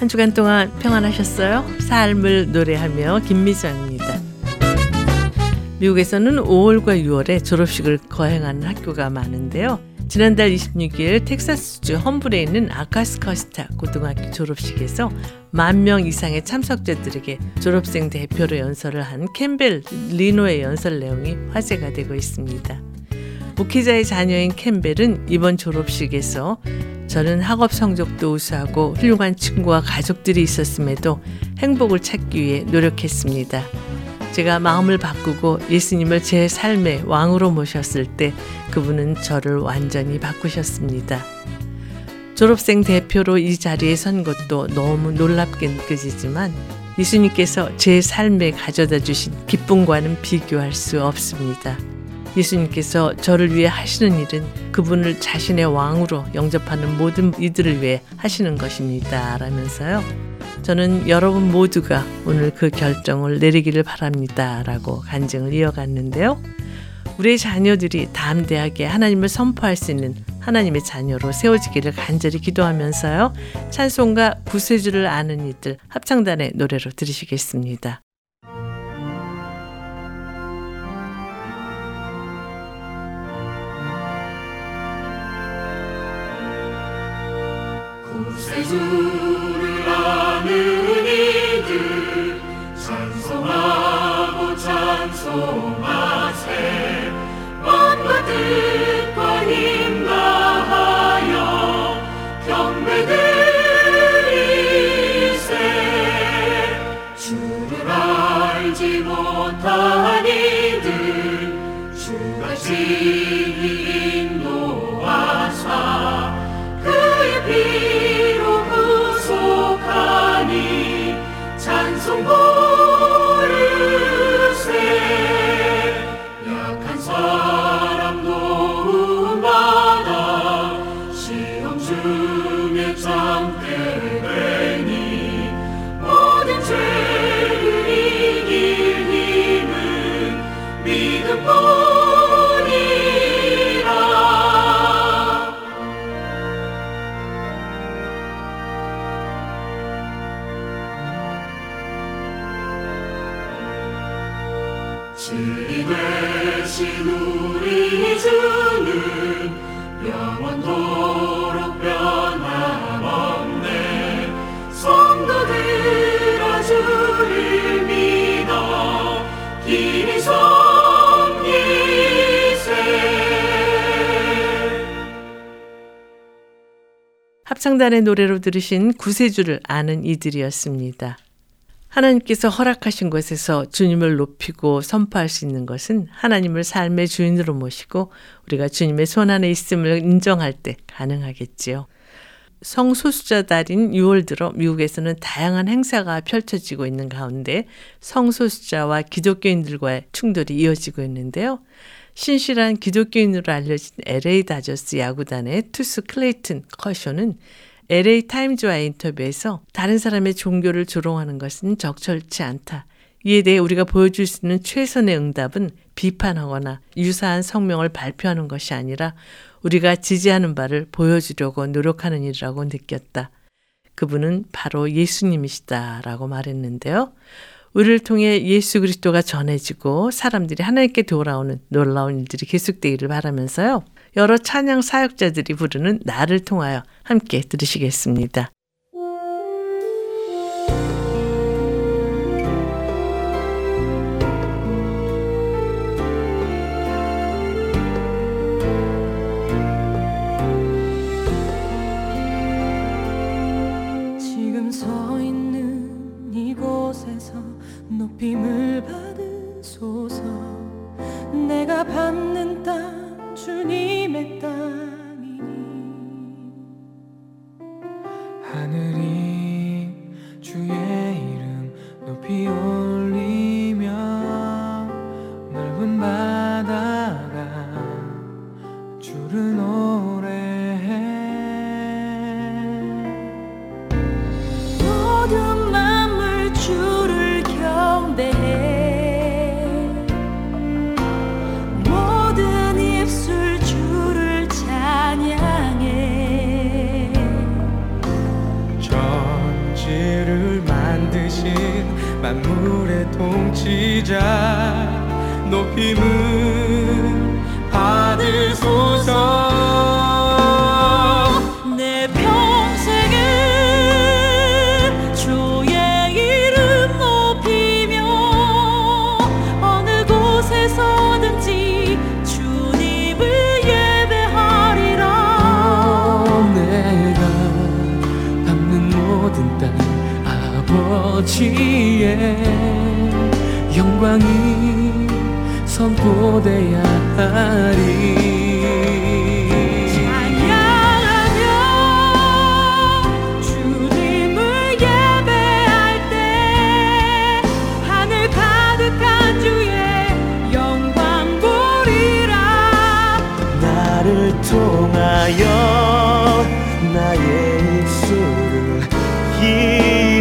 한 주간 동안 평안하셨어요? 삶을 노래하며 김미정입니다. 미국에서는 5월과 6월에 졸업식을 거행하는 학교가 많은데요. 지난달 26일 텍사스주 험블에 있는 아카스커스타 고등학교 졸업식에서 만 명 이상의 참석자들에게 졸업생 대표로 연설을 한 캠벨 리노의 연설 내용이 화제가 되고 있습니다. 목회자의 자녀인 캠벨은 이번 졸업식에서 저는 학업 성적도 우수하고 훌륭한 친구와 가족들이 있었음에도 행복을 찾기 위해 노력했습니다. 제가 마음을 바꾸고 예수님을 제 삶의 왕으로 모셨을 때 그분은 저를 완전히 바꾸셨습니다. 졸업생 대표로 이 자리에 선 것도 너무 놀랍게 느껴지지만 예수님께서 제 삶에 가져다 주신 기쁨과는 비교할 수 없습니다. 예수님께서 저를 위해 하시는 일은 그분을 자신의 왕으로 영접하는 모든 이들을 위해 하시는 것입니다. 라면서요. 저는 여러분 모두가 오늘 그 결정을 내리기를 바랍니다. 라고 간증을 이어갔는데요. 우리의 자녀들이 담대하게 하나님을 선포할 수 있는 하나님의 자녀로 세워지기를 간절히 기도하면서요. 찬송가 구세주를 아는 이들 합창단의 노래로 들으시겠습니다. 구세주를 아는 이들 찬송하고 찬송하세. 마음과 뜻과 힘 다하여 경배드리세. 주를 알지 못한 이들 주가 인 찬송 합창단의 노래로 들으신 구세주를 아는 이들이었습니다. 하나님께서 허락하신 곳에서 주님을 높이고 선포할 수 있는 것은 하나님을 삶의 주인으로 모시고 우리가 주님의 손 안에 있음을 인정할 때 가능하겠지요. 성소수자 달인 6월 들어 미국에서는 다양한 행사가 펼쳐지고 있는 가운데 성소수자와 기독교인들과의 충돌이 이어지고 있는데요. 신실한 기독교인으로 알려진 LA 다저스 야구단의 투스 클레이튼 커쇼는 LA 타임즈와의 인터뷰에서 다른 사람의 종교를 조롱하는 것은 적절치 않다. 이에 대해 우리가 보여줄 수 있는 최선의 응답은 비판하거나 유사한 성명을 발표하는 것이 아니라 우리가 지지하는 바를 보여주려고 노력하는 일이라고 느꼈다. 그분은 바로 예수님이시다라고 말했는데요. 우리를 통해 예수 그리스도가 전해지고 사람들이 하나님께 돌아오는 놀라운 일들이 계속되기를 바라면서요. 여러 찬양 사역자들이 부르는 나를 통하여 함께 들으시겠습니다. 땅 아버지의 영광이 선포돼야 하리. 찬양하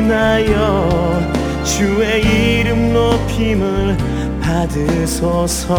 인하여 주의 이름 높임을 받으소서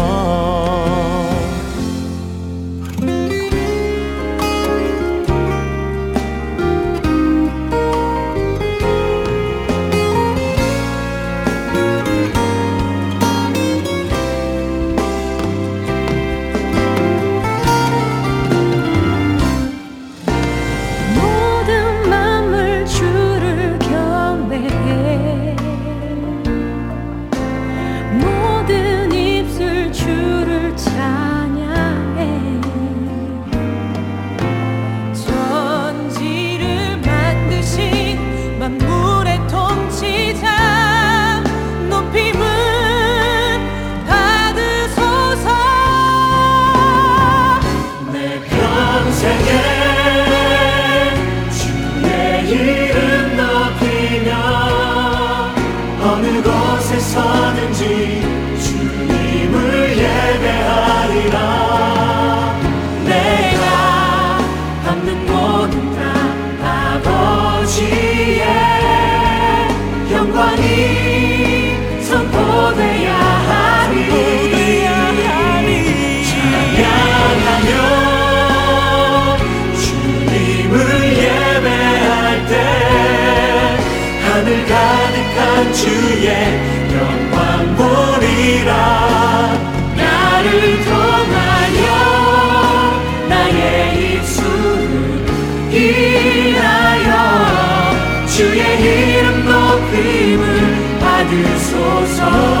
주의 영광 보리라. 나를 통하여 나의 입술을 인하여 주의 이름 높임을 받으소서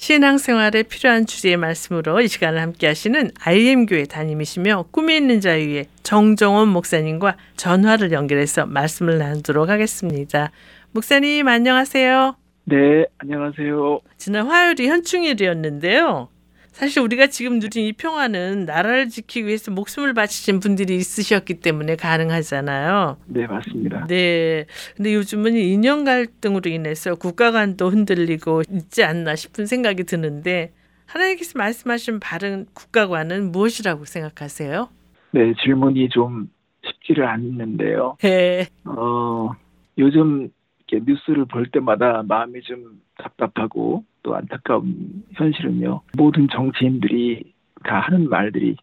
신앙생활에 필요한 주제의 말씀으로 이 시간을 함께 하시는 IM교회 담임이시며 꿈이 있는 자유의 정정원 목사님과 전화를 연결해서 말씀을 나누도록 하겠습니다. 목사님 안녕하세요. 네, 안녕하세요. 지난 화요일이 현충일이었는데요. 사실 우리가 지금 누린 이 평화는 나라를 지키기 위해서 목숨을 바치신 분들이 있으셨기 때문에 가능하잖아요. 네, 맞습니다. 네. 근데 요즘은 인연 갈등으로 인해서 국가 간도 흔들리고 있지 않나 싶은 생각이 드는데 하나님께서 말씀하신 바른 국가관은 무엇이라고 생각하세요? 네, 질문이 좀 쉽지를 않는데요. 네. 어, 요즘 뉴스를 볼 때마다 마음이 좀 답답하고 또 안타까운 현실은요. 모든 정치인들이 다 하는 말들이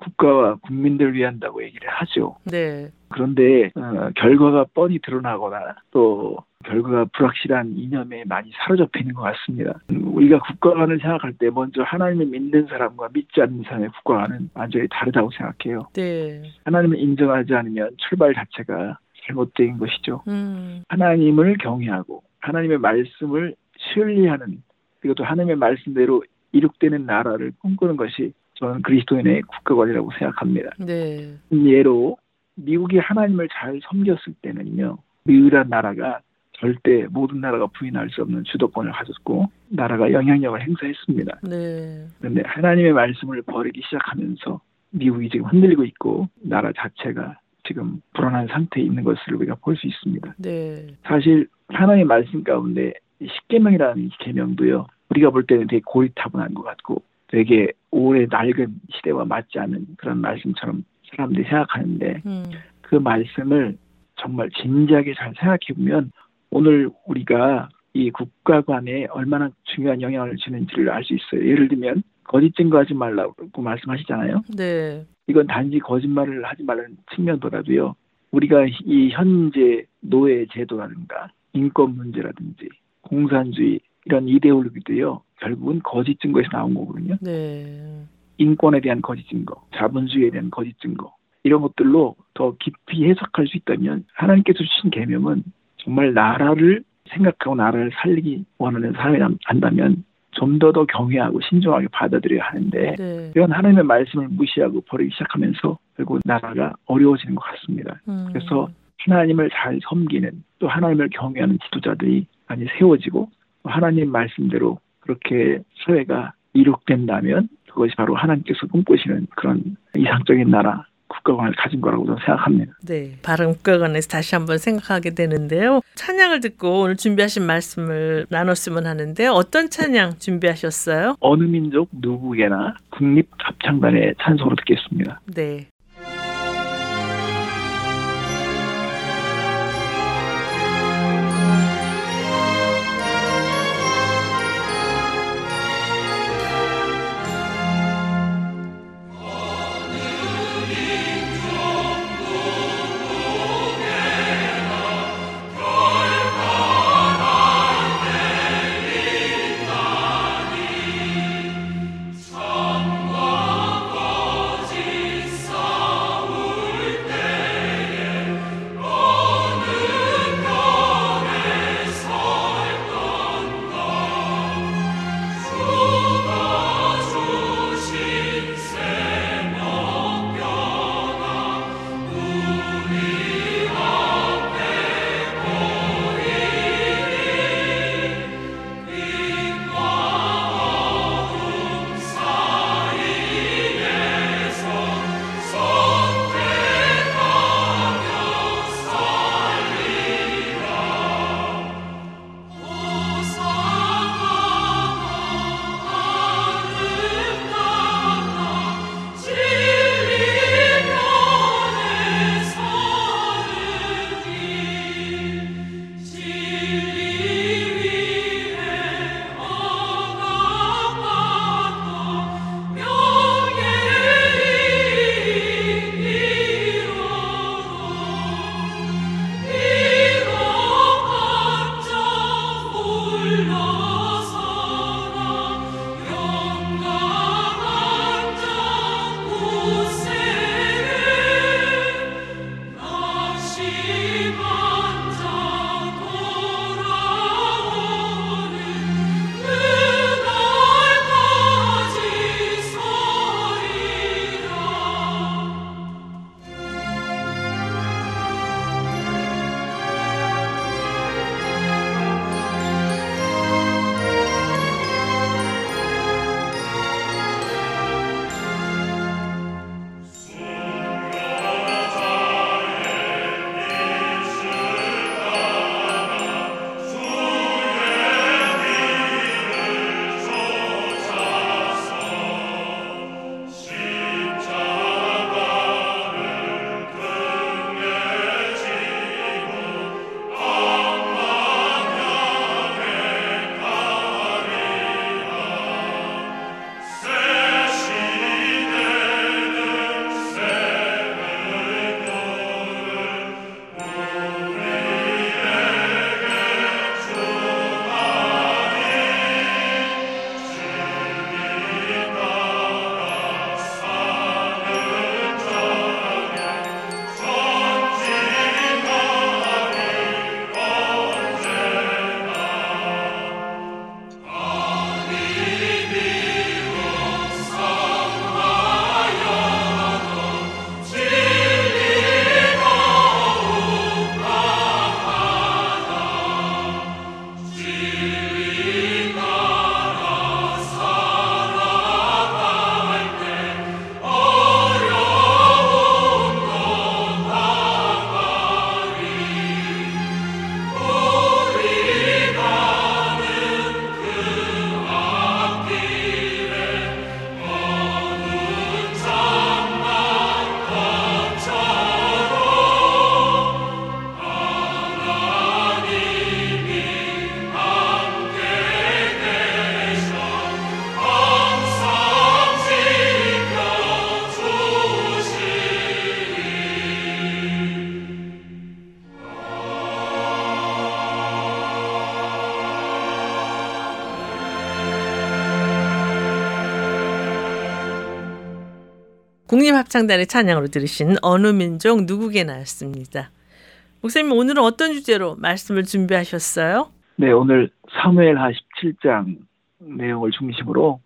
국가와 국민들 위한다고 얘기를 하죠. 네. 그런데 어, 결과가 뻔히 드러나거나 또 결과가 불확실한 이념에 많이 사로잡혀 있는 것 같습니다. 음, 우리가 국가관을 생각할 때 먼저 하나님을 믿는 사람과 믿지 않는 사람의 국가관은 완전히 다르다고 생각해요. 네. 하나님을 인정하지 않으면 출발 자체가 잘못된 것이죠. 음. 하나님을 경외하고 하나님의 말씀을 신뢰하는 이것도 하나님의 말씀대로 이룩되는 나라를 꿈꾸는 것이 저는 그리스도인의 국가관이라고 생각합니다. 네. 예로 미국이 하나님을 잘 섬겼을 때는요. 미국이란 나라가 절대 모든 나라가 부인할 수 없는 주도권을 가졌고 나라가 영향력을 행사했습니다. 네. 그런데 하나님의 말씀을 버리기 시작하면서 미국이 지금 흔들리고 있고 나라 자체가 지금 불안한 상태에 있는 것을 우리가 볼 수 있습니다. 네. 사실 하나님의 말씀 가운데 이 십계명이라는 계명도요. 우리가 볼 때는 되게 고리타분한 것 같고 되게 오래 낡은 시대와 맞지 않은 그런 말씀처럼 사람들이 생각하는데 음. 그 말씀을 정말 진지하게 잘 생각해 보면 오늘 우리가 이 국가관에 얼마나 중요한 영향을 주는지를 알 수 있어요. 예를 들면 거짓 증거하지 말라고 말씀하시잖아요. 네. 이건 단지 거짓말을 하지 말라는 측면보다도요. 우리가 이 현재 노예 제도라든가 인권 문제라든지 공산주의 이런 이데올로기도요. 결국은 거짓 증거에서 나온 거거든요. 네. 인권에 대한 거짓 증거, 자본주의에 대한 거짓 증거 이런 것들로 더 깊이 해석할 수 있다면 하나님께서 주신 계명은 정말 나라를 생각하고 나라를 살리기 원하는 사람이 한다면 좀 더 더 경외하고 신중하게 받아들여야 하는데 네. 이런 하나님의 말씀을 무시하고 버리기 시작하면서 결국 나라가 어려워지는 것 같습니다. 음. 그래서 하나님을 잘 섬기는 또 하나님을 경외하는 지도자들이 많이 세워지고 하나님 말씀대로 그렇게 사회가 이룩된다면 그것이 바로 하나님께서 꿈꾸시는 그런 이상적인 나라 국가관을 가진 거라고 저는 생각합니다. 네. 바른 국가관에서 다시 한번 생각하게 되는데요. 찬양을 듣고 오늘 준비하신 말씀을 나눴으면 하는데요. 어떤 찬양 준비하셨어요? 어느 민족 누구에게나 국립 합창단의 찬송으로 듣겠습니다. 네. 합창단의 찬양으로 들으신 어느 민족 누구게 나였습니다. 목사님 오늘은 어떤 주제로 말씀을 준비하셨어요? 네, 오늘 사무엘하 17장 내용을 중심으로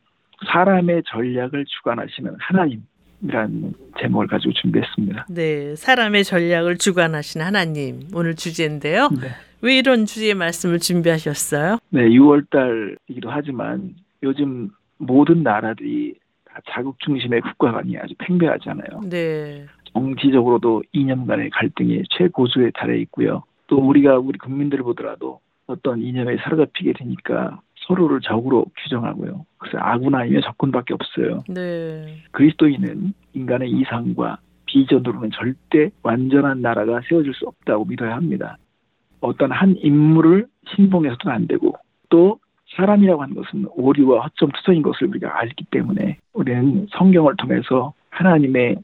사람의 전략을 주관하시는 하나님이라는 제목을 가지고 준비했습니다. 네, 사람의 전략을 주관하시는 하나님 오늘 주제인데요. 네. 왜 이런 주제의 말씀을 준비하셨어요? 네, 6월달이기도 하지만 요즘 모든 나라들이 다 자국 중심의 국가관이 아주 팽배하잖아요. 네, 정치적으로도 이념 간의 갈등이 최고조에 달해 있고요. 또 우리가 우리 국민들을 보더라도 어떤 이념에 사로잡히게 되니까 서로를 적으로 규정하고요. 그래서 아군 아니면 적군밖에 없어요. 네, 그리스도인은 인간의 이상과 비전으로는 절대 완전한 나라가 세워질 수 없다고 믿어야 합니다. 어떤 한 인물을 신봉해서도 안 되고 또 사람이라고 하는 것은 오류와 허점 투성인 것을 우리가 알기 때문에 우리는 성경을 통해서 하나님의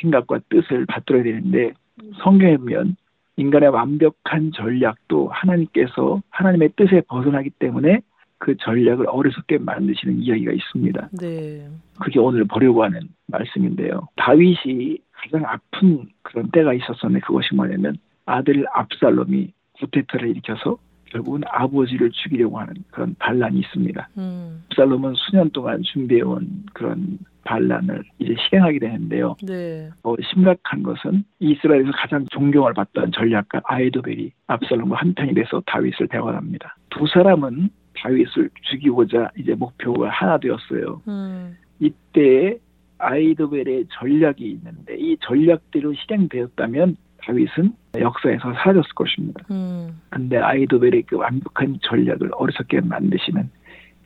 생각과 뜻을 받들어야 되는데 성경에 보면 인간의 완벽한 전략도 하나님께서 하나님의 뜻에 벗어나기 때문에 그 전략을 어리석게 만드시는 이야기가 있습니다. 네, 그게 오늘 보려고 하는 말씀인데요. 다윗이 가장 아픈 그런 때가 있었었는데 그것이 뭐냐면 아들 압살롬이 구테타를 일으켜서 결국은 아버지를 죽이려고 하는 그런 반란이 있습니다. 음, 압살롬은 수년 동안 준비해온 그런 반란을 이제 실행하게 되는데요. 네, 어, 심각한 것은 이스라엘에서 가장 존경을 받던 전략가 아이도벨이 압살롬과 한편이 돼서 다윗을 배반합니다. 두 사람은 다윗을 죽이고자 이제 목표가 하나 되었어요. 음, 이때 아이도벨의 전략이 있는데 이 전략대로 실행되었다면 다윗은 역사에서 사라졌을 것입니다. 음, 근데 아이도벨의 그 완벽한 전략을 어리석게 만드시는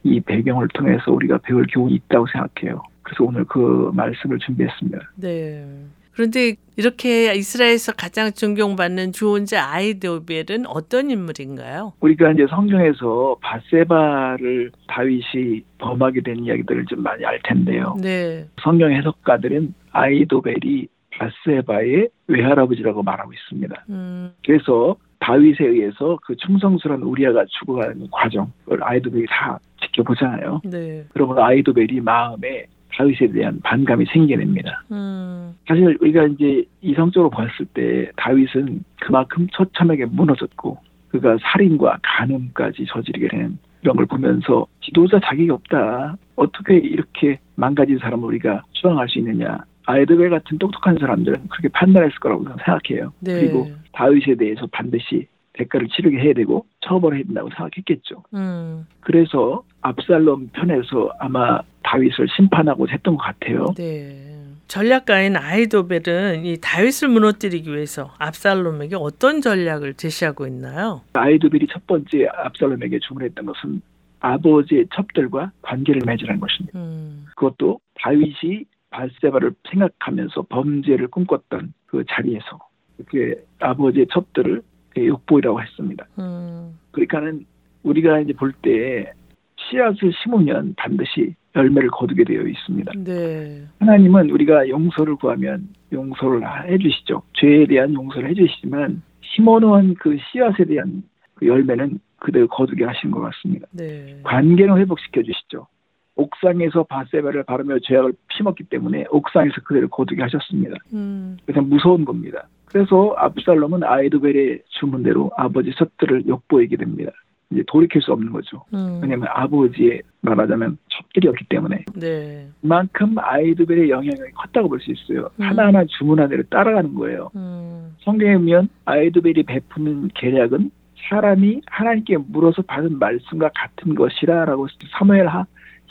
이 배경을 통해서 우리가 배울 교훈이 있다고 생각해요. 그래서 오늘 그 말씀을 준비했습니다. 네. 그런데 이렇게 이스라엘에서 가장 존경받는 주혼자 아이도벨은 어떤 인물인가요? 우리가 이제 성경에서 바세바를 다윗이 범하게 된 이야기들을 좀 많이 알 텐데요. 네, 성경 해석가들은 아이도벨이 바세바의 외할아버지라고 말하고 있습니다. 음, 그래서 다윗에 의해서 그 충성스러운 우리아가 죽어가는 과정을 아이도벨이 다 지켜보잖아요. 네, 그러면 아이도벨이 마음에 다윗에 대한 반감이 생기게 됩니다. 음, 사실 우리가 이제 이성적으로 봤을 때 다윗은 그만큼 처참하게 무너졌고 그가 살인과 간음까지 저지르게 되는 이런 걸 보면서 지도자 자격이 없다. 어떻게 이렇게 망가진 사람을 우리가 추앙할 수 있느냐. 아이드벨 같은 똑똑한 사람들은 그렇게 판단했을 거라고 생각해요. 네. 그리고 다윗에 대해서 반드시 대가를 치르게 해야 되고 처벌해야 된다고 생각했겠죠. 음, 그래서 압살롬 편에서 아마 다윗을 심판하고 했던 것 같아요. 네. 전략가인 아이도벨은 이 다윗을 무너뜨리기 위해서 압살롬에게 어떤 전략을 제시하고 있나요? 아이도벨이 첫 번째 압살롬에게 주문했던 것은 아버지의 첩들과 관계를 맺으라는 것입니다. 음, 그것도 다윗이 발세바를 생각하면서 범죄를 꿈꿨던 그 자리에서 그 아버지의 첩들을 욕보이라고 했습니다. 음, 그러니까는 우리가 이제 볼 때 씨앗을 심으면 반드시 열매를 거두게 되어 있습니다. 네, 하나님은 우리가 용서를 구하면 용서를 해주시죠. 죄에 대한 용서를 해주시지만 심어놓은 그 씨앗에 대한 그 열매는 그대로 거두게 하신 것 같습니다. 네, 관계는 회복시켜 주시죠. 옥상에서 바세바를 바르며 죄악을 피먹기 때문에 옥상에서 그대로 거두게 하셨습니다. 음, 그래서 무서운 겁니다. 그래서 압살롬은 아이도벨의 주문대로 아버지 섭들을 욕보이게 됩니다. 이제 돌이킬 수 없는 거죠. 음, 왜냐하면 아버지의 말하자면 첩들이었기 때문에 네, 그만큼 아이도벨의 영향력이 컸다고 볼 수 있어요. 음. 하나하나 주문한 대로 따라가는 거예요. 음, 성경에 보면 아이도벨이 베푸는 계략은 사람이 하나님께 물어서 받은 말씀과 같은 것이라라고 사무엘 하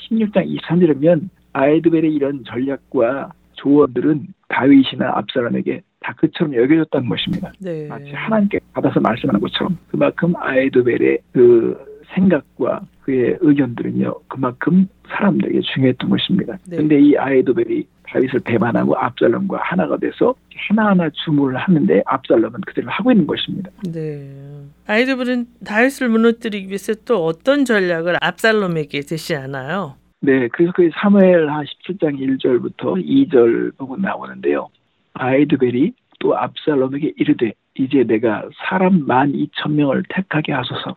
16장 23절에 보면 아이도벨의 이런 전략과 조언들은 다윗이나 압살롬에게 다 그처럼 여겨졌다는 것입니다. 네, 마치 하나님께 받아서 말씀하는 것처럼 그만큼 아이도벨의 그 생각과 그의 의견들은요 그만큼 사람들에게 중요했던 것입니다. 네. 근데 이 아이도벨이 다윗을 배반하고 압살롬과 하나가 돼서 하나하나 주문을 하는데 압살롬은 그대로 하고 있는 것입니다. 네. 아이도벨은 다윗을 무너뜨리기 위해서 또 어떤 전략을 압살롬에게 제시하나요? 네, 그래서 그 사무엘하 17장 1절부터 2절 보고 나오는데요. 아이드벨이 또 압살롬에게 이르되 이제 내가 사람 만 이천 명을 택하게 하소서.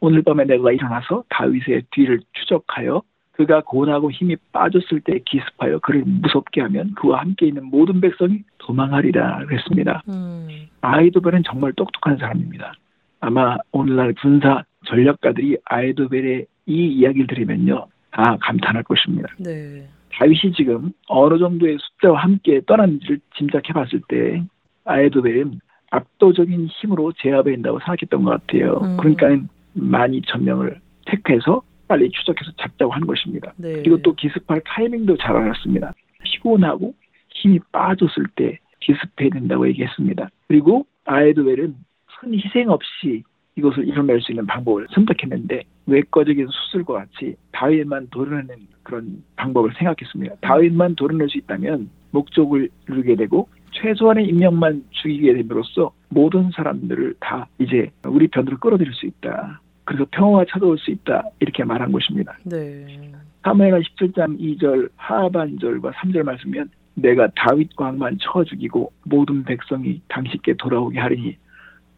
오늘 밤에 내가 일어나서 다윗의 뒤를 추적하여 그가 고난하고 힘이 빠졌을 때 기습하여 그를 무섭게 하면 그와 함께 있는 모든 백성이 도망하리라 그랬습니다. 음. 아이도벨은 정말 똑똑한 사람입니다. 아마 오늘날 군사 전략가들이 아이도벨의 이 이야기를 들으면요. 다 감탄할 것입니다. 네. 다윗이 지금 어느 정도의 숫자와 함께 떠났는지를 짐작해 봤을 때 아이도벨은 압도적인 힘으로 제압해낸다고 생각했던 것 같아요. 음. 그러니까 만 이천 명을 택해서 빨리 추적해서 잡자고 하는 것입니다. 네. 그리고 또 기습할 타이밍도 잘 알았습니다. 피곤하고 힘이 빠졌을 때 기습해야 된다고 얘기했습니다. 그리고 아에도웰은 큰 희생 없이 이것을 이뤄낼 수 있는 방법을 선택했는데 외과적인 수술과 같이 다윗만 도려내는 그런 방법을 생각했습니다. 다윗만 도려낼 수 있다면 목적을 이루게 되고 최소한의 인명만 죽이게 됨으로써 모든 사람들을 다 이제 우리 편으로 끌어들일 수 있다. 그래서 평화가 찾아올 수 있다. 이렇게 말한 것입니다. 네. 사무엘하 17장 2절 하반절과 3절 말씀면 내가 다윗 왕만 쳐 죽이고 모든 백성이 당신께 돌아오게 하리니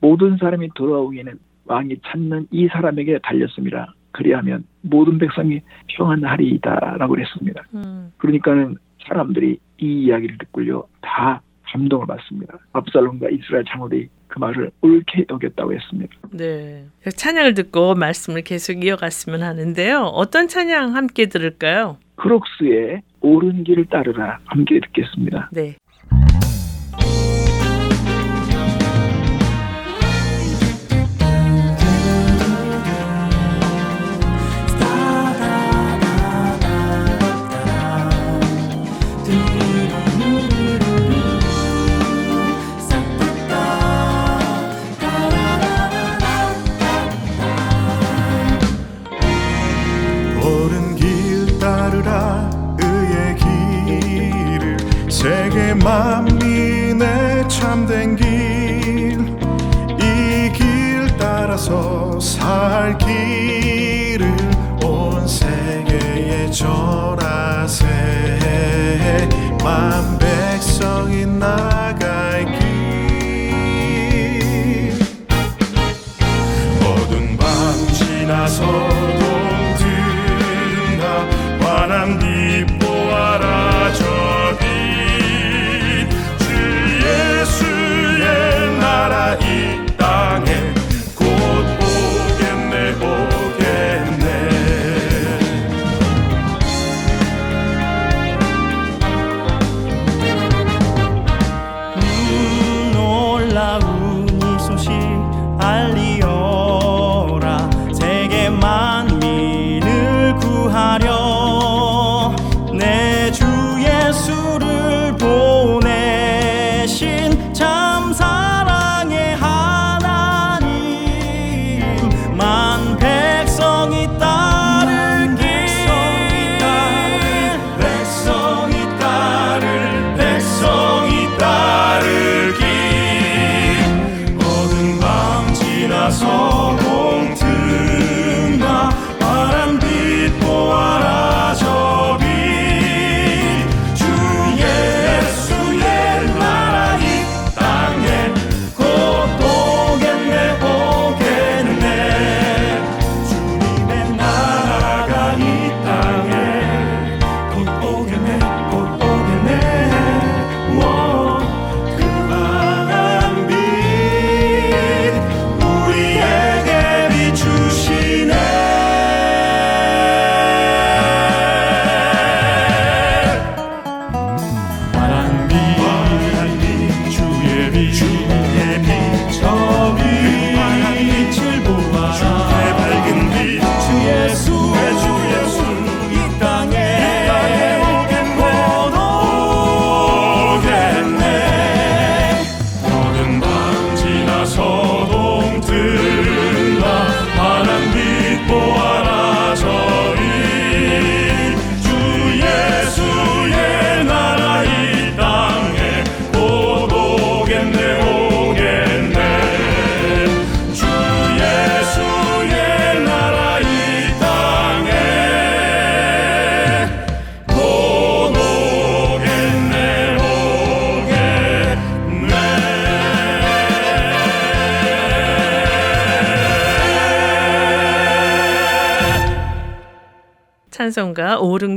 모든 사람이 돌아오기에는 왕이 찾는 이 사람에게 달렸습니다. 그리하면 모든 백성이 평안하리이다라고 그랬습니다. 음. 그러니까는 사람들이 이 이야기를 듣고요 다 감동을 받습니다. 압살롬과 이스라엘 장로들이 그 말을 옳게 여겼다고 했습니다. 네. 찬양을 듣고 말씀을 계속 이어갔으면 하는데요. 어떤 찬양 함께 들을까요? 크록스의 옳은 길을 따르라 함께 듣겠습니다. 네. 만민의 참된 길 이 길 따라서 살 길을 온 세계에 전하세. 만 백성이 나갈 길. 어두운 밤 지나서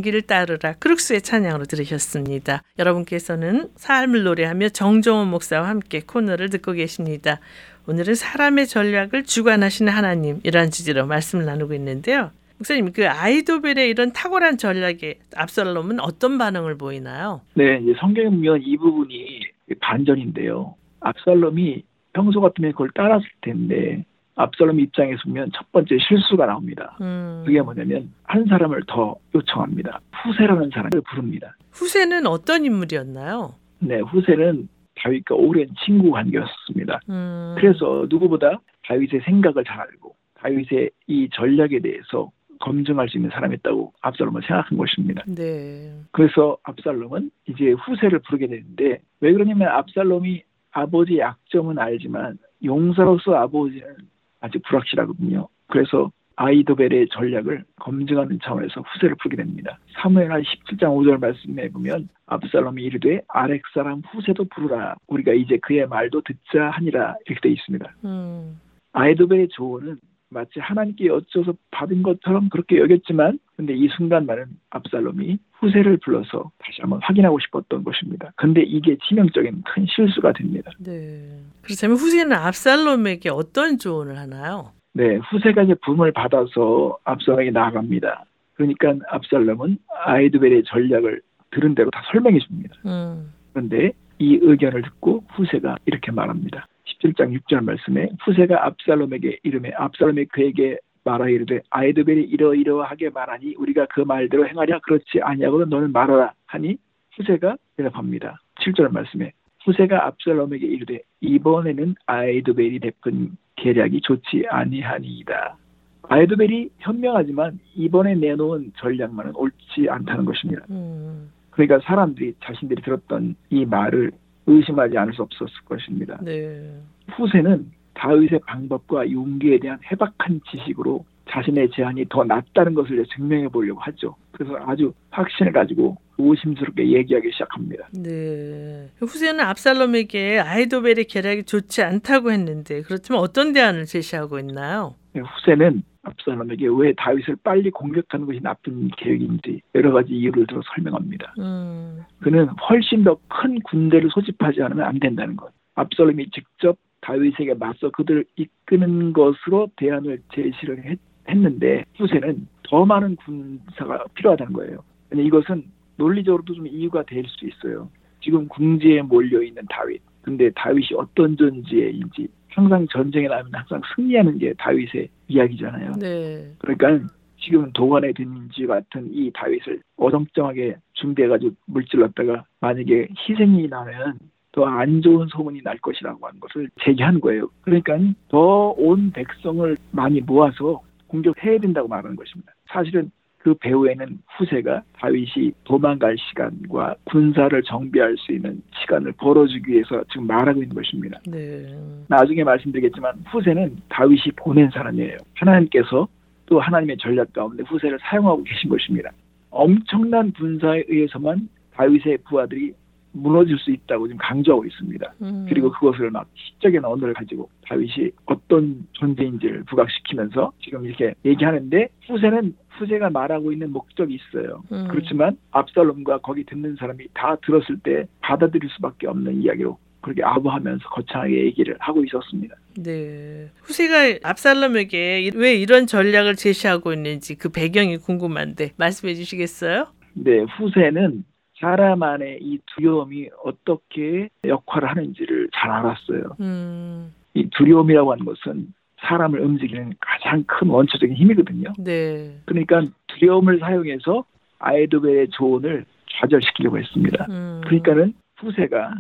길 따르라 크룩스의 찬양으로 들으셨습니다. 여러분께서는 삶을 노래하며 정종원 목사와 함께 코너를 듣고 계십니다. 오늘은 사람의 전략을 주관하시는 하나님이라는 주제로 말씀을 나누고 있는데요. 목사님, 그 아이도벨의 이런 탁월한 전략에 압살롬은 어떤 반응을 보이나요? 네, 성경에 보면 이 부분이 반전인데요. 압살롬이 평소 같으면 그걸 따랐을 텐데 압살롬 입장에서 보면 첫 번째 실수가 나옵니다. 음, 그게 뭐냐면 한 사람을 더 요청합니다. 후세라는 사람을 부릅니다. 후세는 어떤 인물이었나요? 네, 후세는 다윗과 오랜 친구 관계였습니다. 음, 그래서 누구보다 다윗의 생각을 잘 알고 다윗의 이 전략에 대해서 검증할 수 있는 사람이었다고 압살롬은 생각한 것입니다. 네. 그래서 압살롬은 이제 후세를 부르게 되는데 왜 그러냐면 압살롬이 아버지의 약점은 알지만 용사로서 아버지는 아직 불확실하거든요. 그래서 아이도벨의 전략을 검증하는 차원에서 후세를 부르게 됩니다. 사무엘하 17장 5절 말씀에 보면 압살롬이 이르되 아렉 사람 후세도 부르라 우리가 이제 그의 말도 듣자 하니라 이렇게 되어 있습니다. 음, 아이도벨의 조언은 마치 하나님께 여쭤서 받은 것처럼 그렇게 여겼지만 근데 이 순간만은 압살롬이 후세를 불러서 다시 한번 확인하고 싶었던 것입니다. 근데 이게 치명적인 큰 실수가 됩니다. 네. 그렇다면 후세는 압살롬에게 어떤 조언을 하나요? 네, 후세가 이제 붐을 받아서 압살롬에게 나아갑니다. 그러니까 압살롬은 아이도벨의 전략을 들은 대로 다 설명해 줍니다. 음, 그런데 이 의견을 듣고 후세가 이렇게 말합니다. 17장 6절 말씀에 후세가 압살롬에게 이름에 압살롬이 그에게 말하 이르되 아이드벨이 이러이러하게 말하니 우리가 그 말대로 행하랴 그렇지 아니하고는 너는 말하라 하니 후세가 대답합니다. 7절 말씀에 후세가 압살롬에게 이르되 이번에는 아이드벨이 베푼 계략이 좋지 아니하니이다. 아이드벨이 현명하지만 이번에 내놓은 전략만은 옳지 않다는 것입니다. 음, 그러니까 사람들이 자신들이 들었던 이 말을 의심하지 않을 수 없었을 것입니다. 네. 후세는 다윗의 방법과 용기에 대한 해박한 지식으로 자신의 제안이 더 낫다는 것을 증명해 보려고 하죠. 그래서 아주 확신을 가지고 오심스럽게 얘기하기 시작합니다. 네. 후세는 압살롬에게 아이도벨의 계략이 좋지 않다고 했는데 그렇지만 어떤 대안을 제시하고 있나요? 후세는 압살롬에게 왜 다윗을 빨리 공격하는 것이 나쁜 계획인지 여러 가지 이유를 들어 설명합니다. 음, 그는 훨씬 더 큰 군대를 소집하지 않으면 안 된다는 것. 압살롬이 직접 다윗에게 맞서 그들을 이끄는 것으로 대안을 제시를 했, 는데 후세는 더 많은 군사가 필요하다는 거예요. 이것은 논리적으로도 좀 이유가 될 수 있어요. 지금 궁지에 몰려 있는 다윗. 근데 다윗이 어떤 존재인지 항상 전쟁에 나면 항상 승리하는 게 다윗의 이야기잖아요. 네. 그러니까 지금 도관에 든지 같은 이 다윗을 어정쩡하게 준비해가지고 물질렀다가 만약에 희생이 나면 더 안 좋은 소문이 날 것이라고 하는 것을 제기한 거예요. 그러니까 더 온 백성을 많이 모아서 공격해야 된다고 말하는 것입니다. 사실은 그 배후에는 후세가 다윗이 도망갈 시간과 군사를 정비할 수 있는 시간을 벌어주기 위해서 지금 말하고 있는 것입니다. 네. 나중에 말씀드리겠지만 후세는 다윗이 보낸 사람이에요. 하나님께서 또 하나님의 전략 가운데 후세를 사용하고 계신 것입니다. 엄청난 군사에 의해서만 다윗의 부하들이 무너질 수 있다고 지금 강조하고 있습니다. 음, 그리고 그것을 막 시적인 언어를 가지고 다윗이 어떤 존재인지를 부각시키면서 지금 이렇게 얘기하는데 후세는 후세가 말하고 있는 목적이 있어요. 음. 그렇지만 압살롬과 거기 듣는 사람이 다 들었을 때 받아들일 수밖에 없는 이야기로 그렇게 아부하면서 거창하게 얘기를 하고 있었습니다. 네. 후세가 압살롬에게 이- 왜 이런 전략을 제시하고 있는지 그 배경이 궁금한데 말씀해 주시겠어요? 근데 후세는 사람 안에 이 두려움이 어떻게 역할을 하는지를 잘 알았어요. 음, 이 두려움이라고 하는 것은 사람을 움직이는 가장 큰 원초적인 힘이거든요. 네. 그러니까 두려움을 사용해서 아이도벨의 조언을 좌절시키려고 했습니다. 음, 그러니까는 후세가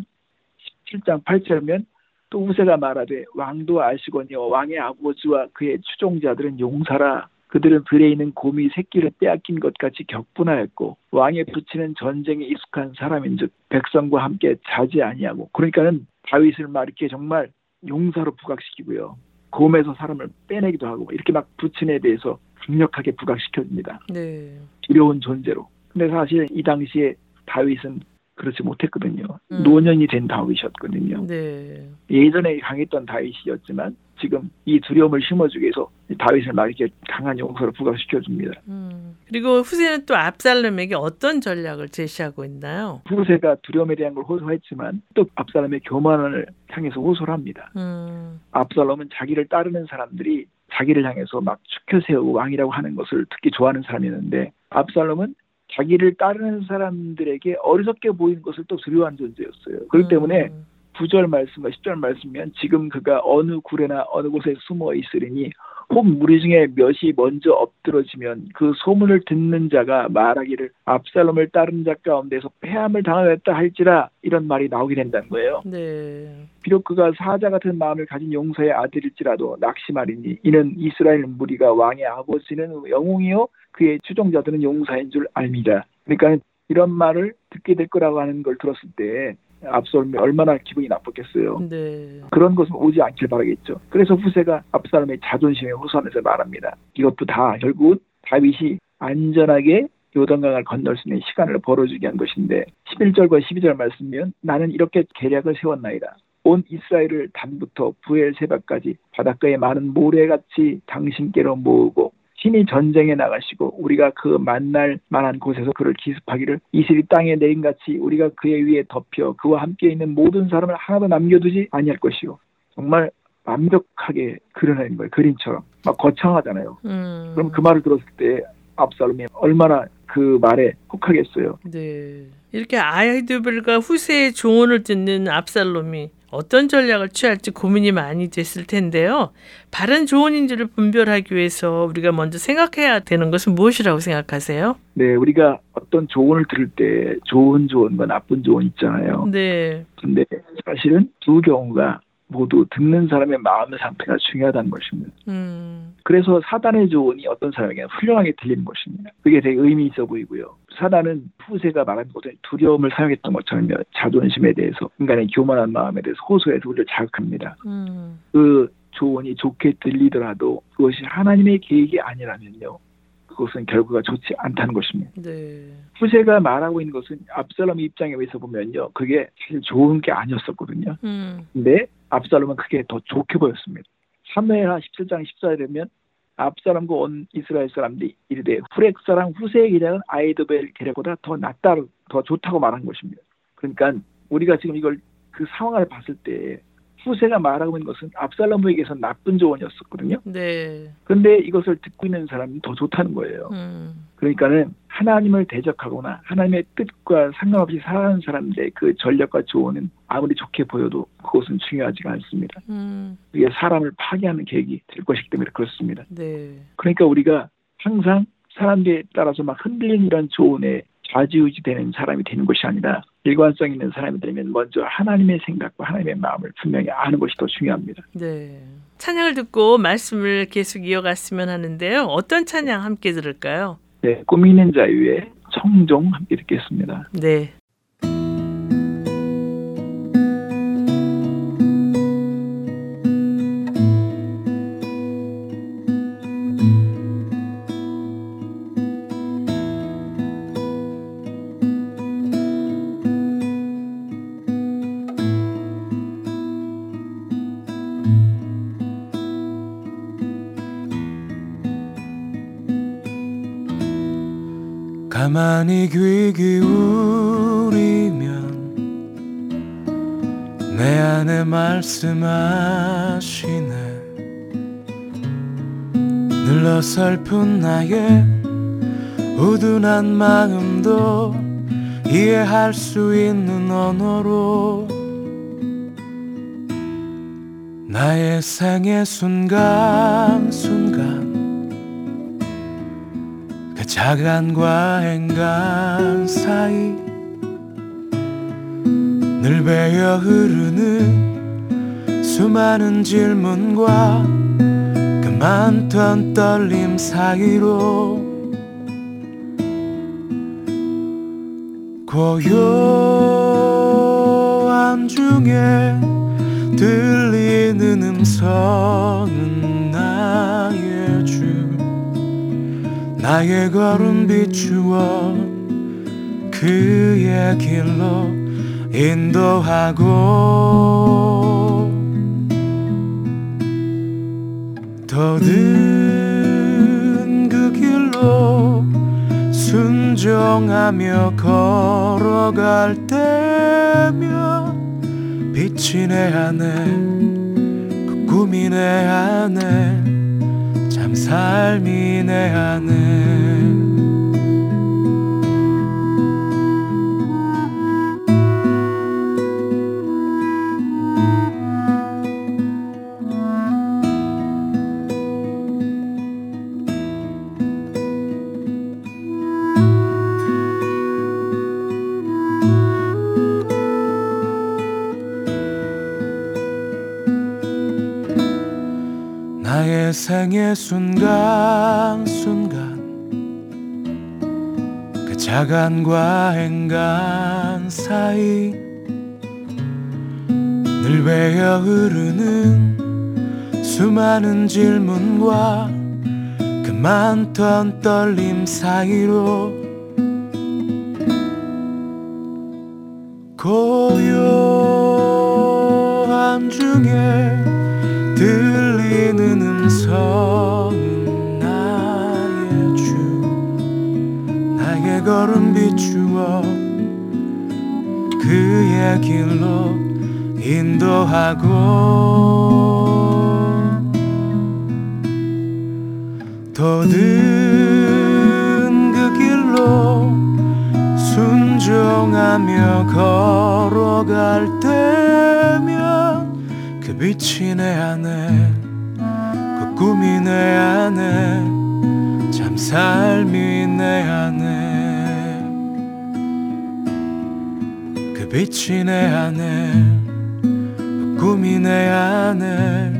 17장 8절이면 또 후세가 말하되 왕도 아시거니와 왕의 아버지와 그의 추종자들은 용사라 그들은 들에 있는 곰이 새끼를 빼앗긴 것 같이 격분하였고 왕의 붙이는 전쟁에 익숙한 사람인즉 백성과 함께 자지 아니하고 그러니까는 다윗을 막 이렇게 정말 용사로 부각시키고요 곰에서 사람을 빼내기도 하고 이렇게 막 부친에 대해서 강력하게 부각시켜줍니다 네. 두려운 존재로. 근데 사실 이 당시에 다윗은 그렇지 못했거든요. 음. 노년이 된 다윗이었거든요. 네. 예전에 강했던 다윗이었지만 지금 이 두려움을 심어주기 위해서 이 다윗을 막 이렇게 강한 용서를 부각시켜줍니다. 음. 그리고 후세는 또 압살롬에게 어떤 전략을 제시하고 있나요? 후세가 두려움에 대한 걸 호소했지만 또 압살롬의 교만을 향해서 호소를 합니다. 음. 압살롬은 자기를 따르는 사람들이 자기를 향해서 막 추켜 세우고 왕이라고 하는 것을 듣기 좋아하는 사람이었는데 압살롬은 자기를 따르는 사람들에게 어리석게 보이는 것을 또 두려워하는 존재였어요. 그렇기 때문에 음. 9절 말씀과 10절 말씀이면 지금 그가 어느 굴에나 어느 곳에 숨어 있으리니 혹 무리 중에 몇이 먼저 엎드러지면 그 소문을 듣는 자가 말하기를 압살롬을 따른 자 가운데서 패함을 당하였다 할지라 이런 말이 나오게 된다는 거예요. 네. 비록 그가 사자 같은 마음을 가진 용사의 아들일지라도 낙심하리니 이는 이스라엘 무리가 왕의 아버지는 영웅이요 그의 추종자들은 용사인 줄 알미라. 그러니까 이런 말을 듣게 될 거라고 하는 걸 들었을 때 압살롬이 얼마나 기분이 나빴겠어요. 네. 그런 것은 오지 않길 바라겠죠. 그래서 후세가 압살롬의 자존심에 호소하면서 말합니다. 이것도 다 결국 다윗이 안전하게 요단강을 건널 수 있는 시간을 벌어주게 한 것인데 11절과 12절 말씀이면 나는 이렇게 계략을 세웠나이다. 온 이스라엘을 단부터 부엘세바까지 바닷가에 많은 모래같이 당신께로 모으고 신이 전쟁에 나가시고 우리가 그 만날 만한 곳에서 그를 기습하기를 이슬이 땅에 내린같이 우리가 그의 위에 덮여 그와 함께 있는 모든 사람을 하나도 남겨두지 아니할 것이요. 정말 완벽하게 그려낸 거예요. 그림처럼. 막 거창하잖아요. 음. 그럼 그 말을 들었을 때 압살롬이 얼마나 그 말에 혹하겠어요 네. 이렇게 아이두벨과 후세의 조언을 듣는 압살롬이 어떤 전략을 취할지 고민이 많이 됐을 텐데요. 바른 조언인지를 분별하기 위해서 우리가 먼저 생각해야 되는 것은 무엇이라고 생각하세요? 네 우리가 어떤 조언을 들을 때 좋은 조언과 나쁜 조언 있잖아요 네. 근데 사실은 두 경우가 모두 듣는 사람의 마음의 상태가 중요하다는 것입니다. 음. 그래서 사단의 조언이 어떤 사람에게는 훌륭하게 들리는 것입니다. 그게 되게 의미 있어 보이고요. 사단은 후세가 말한 것은 두려움을 사용했던 것처럼 자존심에 대해서 인간의 교만한 마음에 대해서 호소해서 우리를 자극합니다. 음. 그 조언이 좋게 들리더라도 그것이 하나님의 계획이 아니라면요. 그것은 결과가 좋지 않다는 것입니다. 네. 후세가 말하고 있는 것은 압살롬 입장에서 보면요. 그게 사실 좋은 게 아니었었거든요. 음. 근데 압살롬은 그게 더 좋게 보였습니다. 3회하 17장 14절에 보면 압살롬과 온 이스라엘 사람들이 이르되 후렉 사람 후세의 계략은 아이도벨 계략보다 더 낫다, 더 좋다고 말한 것입니다. 그러니까 우리가 지금 이걸 그 상황을 봤을 때 후세가 말하고 있는 것은 압살롬에게서 나쁜 조언이었었거든요. 네. 그런데 이것을 듣고 있는 사람은 더 좋다는 거예요. 음. 그러니까는 하나님을 대적하거나 하나님의 뜻과 상관없이 살아가는 사람들의 그 전략과 조언은 아무리 좋게 보여도 그것은 중요하지가 않습니다. 음. 그게 사람을 파괴하는 계획이 될 것이기 때문에 그렇습니다. 네. 그러니까 우리가 항상 사람들에 따라서 막 흔들리는 이런 조언에 좌지우지 되는 사람이 되는 것이 아니라 일관성 있는 사람이 되면 먼저 하나님의 생각과 하나님의 마음을 분명히 아는 것이 더 중요합니다. 네. 찬양을 듣고 말씀을 계속 이어갔으면 하는데요. 어떤 찬양 함께 들을까요? 네, 꾸미는 자유의 청종 함께 듣겠습니다. 네. 귀 기울이면 내 안에 말씀하시네. 늘러 설픈 나의 우둔한 마음도 이해할 수 있는 언어로 나의 생의 순간순간 그 자간과 행간 사이 늘 배어 흐르는 수많은 질문과 그 많던 떨림 사이로 고요함 중에 들리는 음성은 나의 주 나의 걸음 비추어 그 그의 길로 인도하고. 더든 그 길로 순종하며 걸어갈 때면 빛이 내 안에 그 꿈이 내 안에 참 삶이 내 안에 나의 생의 순간순간. 그 자간과 행간 사이 늘 베어 흐르는 수많은 질문과 그 많던 떨림 사이로 고요한 중에 비추어 그의 길로 인도하고 더든 그 길로 순종하며 걸어갈 때면 그 빛이 내 안에 그 꿈이 내 안에 참 삶이 내 안에 빛이 내 안에 그 꿈이 내 안에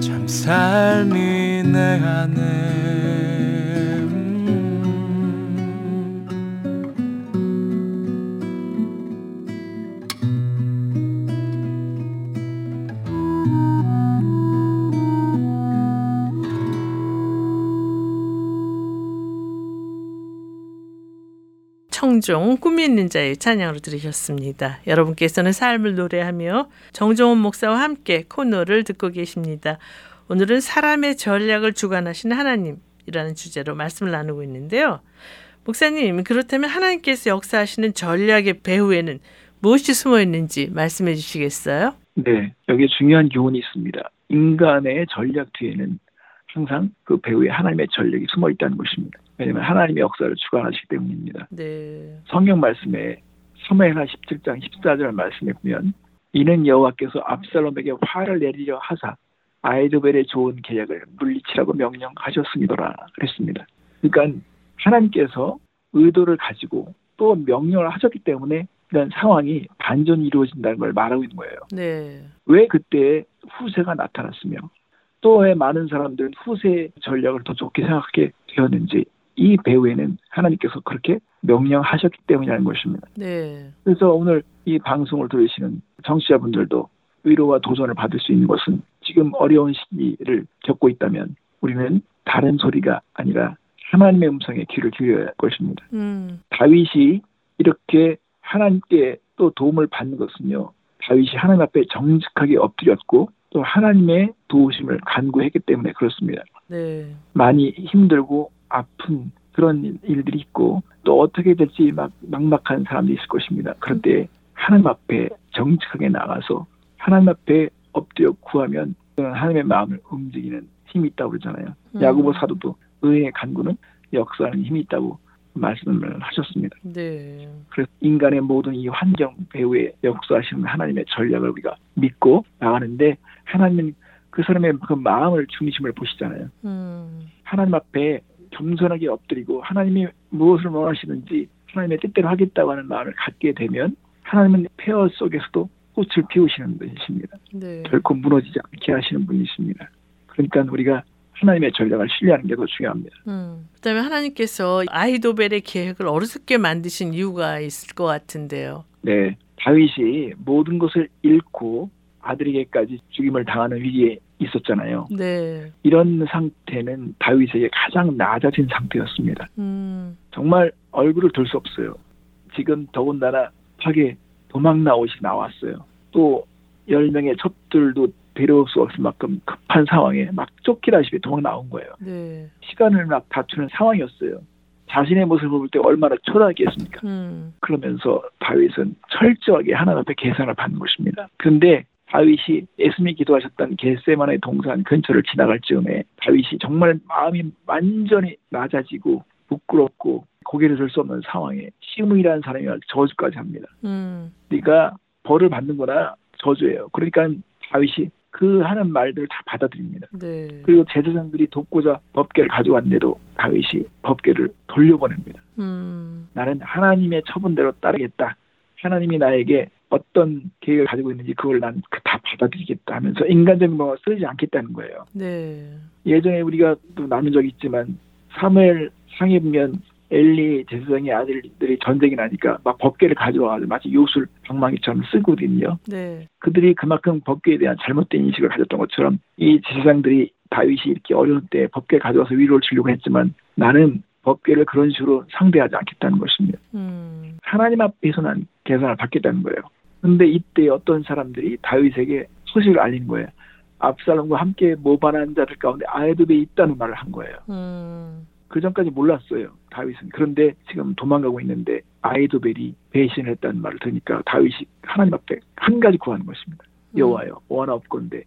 참 삶이 내 안에 청종 꿈이 있는 자의 찬양으로 들으셨습니다. 여러분께서는 삶을 노래하며 정종원 목사와 함께 코너를 듣고 계십니다. 오늘은 사람의 전략을 주관하시는 하나님이라는 주제로 말씀을 나누고 있는데요. 목사님, 그렇다면 하나님께서 역사하시는 전략의 배후에는 무엇이 숨어 있는지 말씀해 주시겠어요? 네, 여기에 중요한 교훈이 있습니다. 인간의 전략 뒤에는 항상 그 배후에 하나님의 전략이 숨어 있다는 것입니다. 왜냐하면 하나님의 역사를 주관하시기 때문입니다. 네. 성경 말씀에 서메나 17장 14절 말씀에 보면 이는 여호와께서 압살롬에게 화를 내리려 하사 아이도벨의 좋은 계략을 물리치라고 명령하셨음이더라 그랬습니다. 그러니까 하나님께서 의도를 가지고 또 명령을 하셨기 때문에 이런 상황이 반전이 이루어진다는 걸 말하고 있는 거예요. 네. 왜 그때 후세가 나타났으며 또 왜 많은 사람들은 후세 전략을 더 좋게 생각하게 되었는지 이 배후에는 하나님께서 그렇게 명령하셨기 때문이라는 것입니다. 네. 그래서 오늘 이 방송을 들으시는 청취자분들도 위로와 도전을 받을 수 있는 것은 지금 어려운 시기를 겪고 있다면 우리는 다른 소리가 아니라 하나님의 음성에 귀를 기울여야 할 것입니다. 음. 다윗이 이렇게 하나님께 또 도움을 받는 것은요. 다윗이 하나님 앞에 정직하게 엎드렸고 또 하나님의 도우심을 간구했기 때문에 그렇습니다. 네. 많이 힘들고 아픈 그런 일- 일들이 있고 또 어떻게 될지 막 막막한 사람도 있을 것입니다. 때 하나님 앞에 정직하게 나가서 하나님 앞에 엎드려 구하면 하나님의 마음을 움직이는 힘이 있다고 그러잖아요. 음. 야고보 사도도 의의 간구는 역사하는 힘이 있다고 말씀을 하셨습니다. 네. 그래서 인간의 모든 이 환경 배후에 역사하시는 하나님의 전략을 우리가 믿고 나가는데 하나님은 그 사람의 그 마음을 중심을 보시잖아요. 음. 하나님 앞에 겸손하게 엎드리고 하나님이 무엇을 원하시는지 하나님의 뜻대로 하겠다고 하는 마음을 갖게 되면 하나님은 폐허 속에서도 꽃을 피우시는 분이십니다. 네. 결코 무너지지 않게 하시는 분이십니다. 그러니까 우리가 하나님의 전략을 신뢰하는 게 더 중요합니다. 음. 그다음에 하나님께서 아이도벨의 계획을 어리석게 만드신 이유가 있을 것 같은데요. 네, 다윗이 모든 것을 잃고 아들에게까지 죽임을 당하는 위기에 있었잖아요. 네. 이런 상태는 다윗에게 가장 낮아진 상태였습니다. 음. 정말 얼굴을 들 수 없어요. 지금 더군다나 파게 도망 나오시 나왔어요. 또 10명의 첩들도 데려올 수 없을 만큼 급한 상황에 막 쫓기다시피 도망 나온 거예요. 네. 시간을 막 다투는 상황이었어요. 자신의 모습을 볼 때 얼마나 초라하겠습니까? 음. 그러면서 다윗은 철저하게 하나님 앞에 계산을 받는 것입니다. 그런데 다윗이 예수님이 기도하셨던 겟세만의 동산 근처를 지나갈 즈음에 다윗이 정말 마음이 완전히 낮아지고 부끄럽고 고개를 들 수 없는 상황에 시므이라는 사람이 저주까지 합니다. 음. 네가 벌을 받는구나 저주예요. 그러니까 다윗이 그 하는 말들을 다 받아들입니다. 네. 그리고 제사장들이 돕고자 법궤를 가져왔는데도 다윗이 법궤를 돌려보냅니다. 음. 나는 하나님의 처분대로 따르겠다. 하나님이 나에게 어떤 계획을 가지고 있는지 그걸 난 다 받아들이겠다 하면서 인간적인 방법을 쓰지 않겠다는 거예요. 네. 예전에 우리가 또 나눈 적이 있지만 사무엘 상에 보면 엘리 제사장의 아들들이 전쟁이 나니까 막 법궤를 가져와가지고 마치 요술 방망이처럼 쓰거든요. 네. 그들이 그만큼 법궤에 대한 잘못된 인식을 가졌던 것처럼 이 제사장들이 다윗이 이렇게 어려운 때 법궤 가져와서 위로를 주려고 했지만 나는 법궤를 그런 식으로 상대하지 않겠다는 것입니다. 음. 하나님 앞에서 난 계산을 받겠다는 거예요. 근데 이때 어떤 사람들이 다윗에게 소식을 알린 거예요. 압살롬과 함께 모반한 자들 가운데 아에도베에 있다는 말을 한 거예요. 음. 그 전까지 몰랐어요. 다윗은. 그런데 지금 도망가고 있는데 아이도벨이 배신을 했다는 말을 들으니까 다윗이 하나님 앞에 한 가지 구하는 것입니다. 음. 여호와여 원하 없건데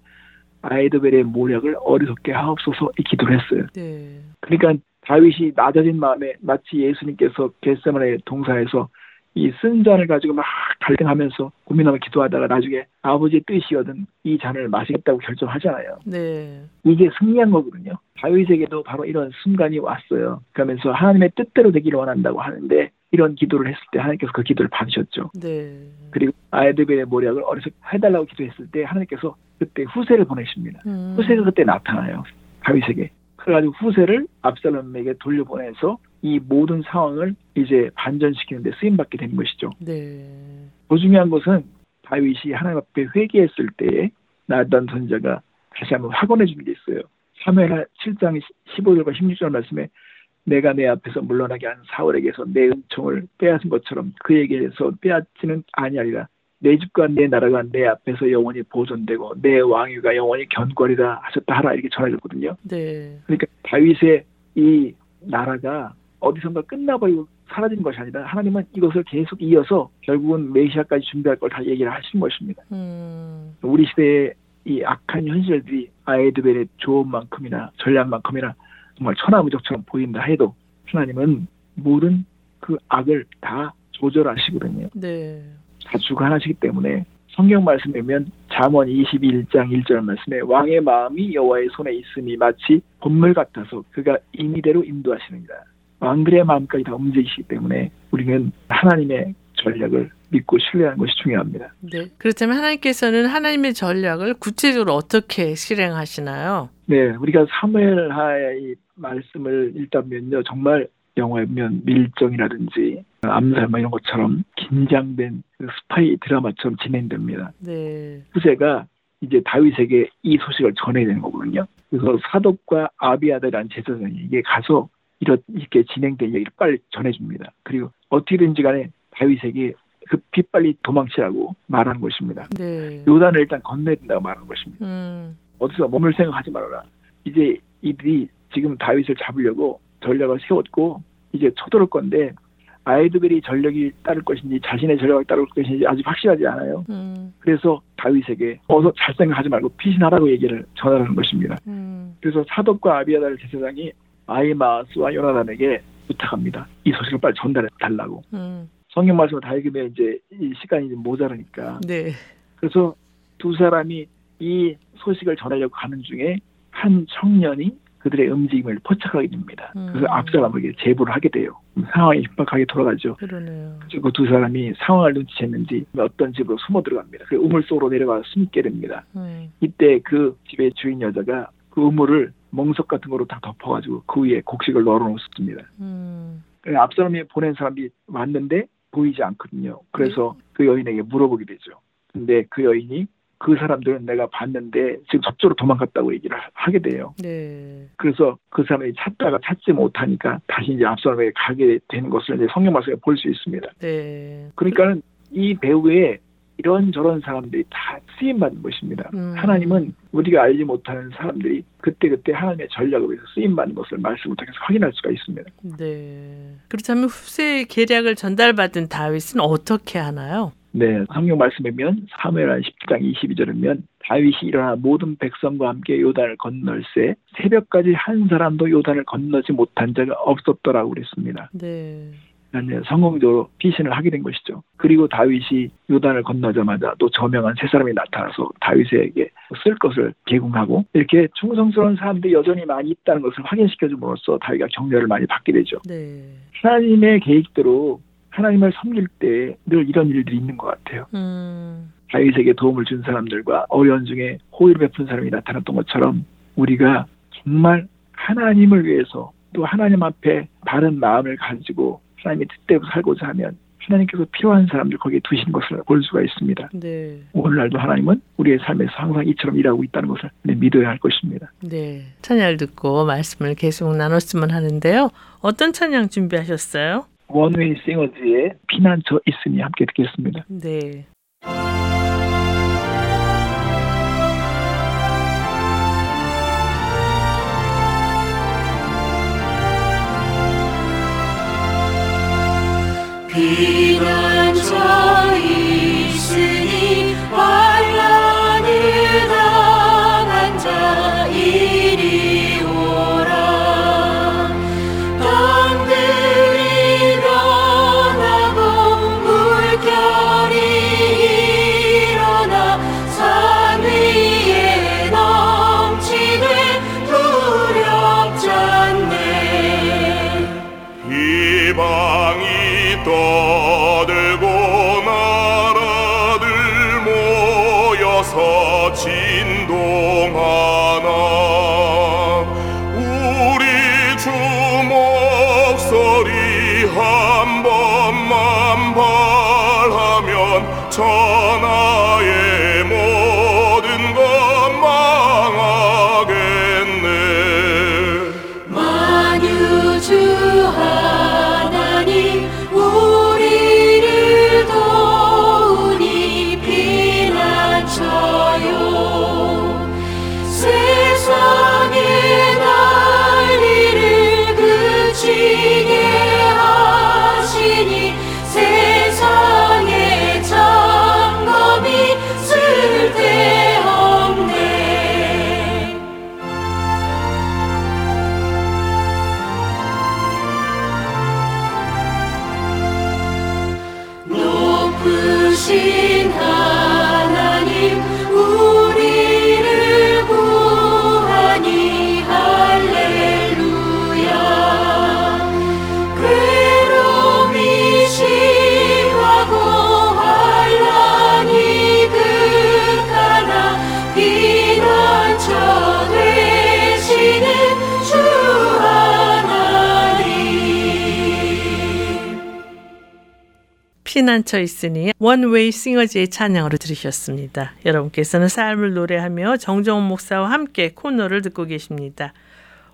아이도벨의 모략을 어리석게 하옵소서 이 기도를 했어요. 네. 그러니까 다윗이 낮아진 마음에 마치 예수님께서 겟세마네 동사에서 이 쓴 잔을 가지고 막 갈등하면서 고민하며 기도하다가 나중에 아버지의 뜻이거든 이 잔을 마시겠다고 결정하잖아요. 네. 이게 승리한 거거든요. 다윗에게도 바로 이런 순간이 왔어요. 그러면서 하나님의 뜻대로 되기를 원한다고 하는데 이런 기도를 했을 때 하나님께서 그 기도를 받으셨죠. 네. 그리고 아이드벨의 모략을 어리석 해달라고 기도했을 때 하나님께서 그때 후세를 보내십니다. 음. 후세가 그때 나타나요. 다윗에게. 그래가지고 후세를 압살롬에게 돌려보내서 이 모든 상황을 이제 반전시키는 데 쓰임받게 된 것이죠. 네. 더 중요한 것은 다윗이 하나님 앞에 회개했을 때에 나단 선자가 다시 한번 확언해 주는 게 있어요. 3회 7장 15절과 16절 말씀에 내가 내 앞에서 물러나게 한 사울에게서 내 은총을 빼앗은 것처럼 그에게서 빼앗지는 아니하리라. 내 집과 내 나라가 내 앞에서 영원히 보존되고 내 왕위가 영원히 견고하리라 하셨다 하라 이렇게 전해졌거든요. 네. 그러니까 다윗의 이 나라가 어디선가 끝나버리고 사라진 것이 아니라 하나님은 이것을 계속 이어서 결국은 메시아까지 준비할 걸 다 얘기를 하신 것입니다. 음. 우리 시대의 이 악한 현실들이 아이드벨의 조언만큼이나 전략만큼이나 정말 천하무적처럼 보인다 해도 하나님은 모든 그 악을 다 조절하시거든요. 네. 다 주관하시기 때문에 성경 말씀에 보면 잠언 21장 1절 말씀에 왕의 마음이 여호와의 손에 있음이 마치 본물 같아서 그가 임의대로 인도하시느니라. 왕들의 마음까지 다 움직이시기 때문에 우리는 하나님의 전략을 믿고 신뢰하는 것이 중요합니다. 네. 그렇다면 하나님께서는 하나님의 전략을 구체적으로 어떻게 실행하시나요? 네, 우리가 사무엘 하의 말씀을 읽다면요, 정말 영화에 보면 밀정이라든지 암살 뭐 이런 것처럼 긴장된 그 스파이 드라마처럼 진행됩니다. 네. 후세가 이제 다윗에게 이 소식을 전해야 되는 거거든요. 그래서 사독과 아비아들이라는 제사장이 이게 가서 이렇게 진행된 얘기를 빨리 전해줍니다. 그리고 어떻게든지 간에 다윗에게 급히 빨리 도망치라고 말하는 것입니다. 네. 요단을 일단 건너야 된다고 말하는 것입니다. 음. 어디서 머물 생각하지 말아라. 이제 이들이 지금 다윗을 잡으려고 전략을 세웠고 이제 쳐들을 건데 아이드벨이 전력이 따를 것인지 자신의 전략을 따를 것인지 아직 확실하지 않아요. 음. 그래서 다윗에게 어서 잘 생각하지 말고 피신하라고 얘기를 전하는 것입니다. 음. 그래서 사독과 아비아달 제사장이 아이마스와 요나단에게 부탁합니다. 이 소식을 빨리 전달해 달라고. 음. 성경 말씀을 다 읽으면 이제 이 시간이 좀 모자라니까. 네. 그래서 두 사람이 이 소식을 전하려고 가는 중에 한 청년이 그들의 움직임을 포착하게 됩니다. 음. 그래서 압살롬에게 제보를 하게 돼요. 상황이 급박하게 돌아가죠. 그러네요. 그리고 두 사람이 상황을 눈치챘는지 어떤 집으로 숨어 들어갑니다. 그 우물 속으로 내려가 숨게 됩니다. 음. 이때 그 집의 주인 여자가 그 우물을 멍석 같은 거로 다 덮어가지고 그 위에 곡식을 널어놓습니다. 음. 압살롬이 보낸 사람이 왔는데 보이지 않거든요. 그래서 그 여인에게 물어보게 되죠. 근데 그 여인이 그 사람들은 내가 봤는데 지금 저쪽으로 도망갔다고 얘기를 하- 하게 돼요. 네. 그래서 그 사람이 찾다가 찾지 못하니까 다시 이제 앞 사람에게 가게 되는 것을 이제 성경 말씀에 볼 수 있습니다. 네. 그러니까는 이 배우에 이런저런 사람들이 다 쓰임받는 것입니다. 음. 하나님은 우리가 알지 못하는 사람들이 그때그때 하나님의 전략을 위해서 쓰임받는 것을 말씀을 통해서 확인할 수가 있습니다. 네. 그렇다면 후세의 계략을 전달받은 다윗은 어떻게 하나요? 네, 성경 말씀에 보면 사무엘하 10장 22절에 보면 다윗이 일어나 모든 백성과 함께 요단을 건널세 새벽까지 한 사람도 요단을 건너지 못한 자가 없었더라고 그랬습니다. 네. 그러니까 성공적으로 피신을 하게 된 것이죠. 그리고 다윗이 요단을 건너자마자 또 저명한 세 사람이 나타나서 다윗에게 쓸 것을 제공하고 이렇게 충성스러운 사람들이 여전히 많이 있다는 것을 확인시켜줌으로써 다윗가 격려를 많이 받게 되죠. 네. 하나님의 계획대로 하나님을 섬길 때 늘 이런 일들이 있는 것 같아요. 음. 다윗에게 도움을 준 사람들과 어려운 중에 호의를 베푼 사람이 나타났던 것처럼 우리가 정말 하나님을 위해서 또 하나님 앞에 바른 마음을 가지고 하나님의 뜻대로 살고자 하면 하나님께서 필요한 사람들 거기에 두신 것을 볼 수가 있습니다. 네. 오늘날도 하나님은 우리의 삶에서 항상 이처럼 일하고 있다는 것을 믿어야 할 것입니다. 네. 찬양을 듣고 말씀을 계속 나눴으면 하는데요. 어떤 찬양 준비하셨어요? 원웨이 싱어즈의 피난처 있으니 함께 듣겠습니다. 네. 피난처 있으니 천 피난처 있으니 원웨이 싱어즈의 찬양으로 들으셨습니다. 여러분께서는 삶을 노래하며 정정훈 목사와 함께 코너를 듣고 계십니다.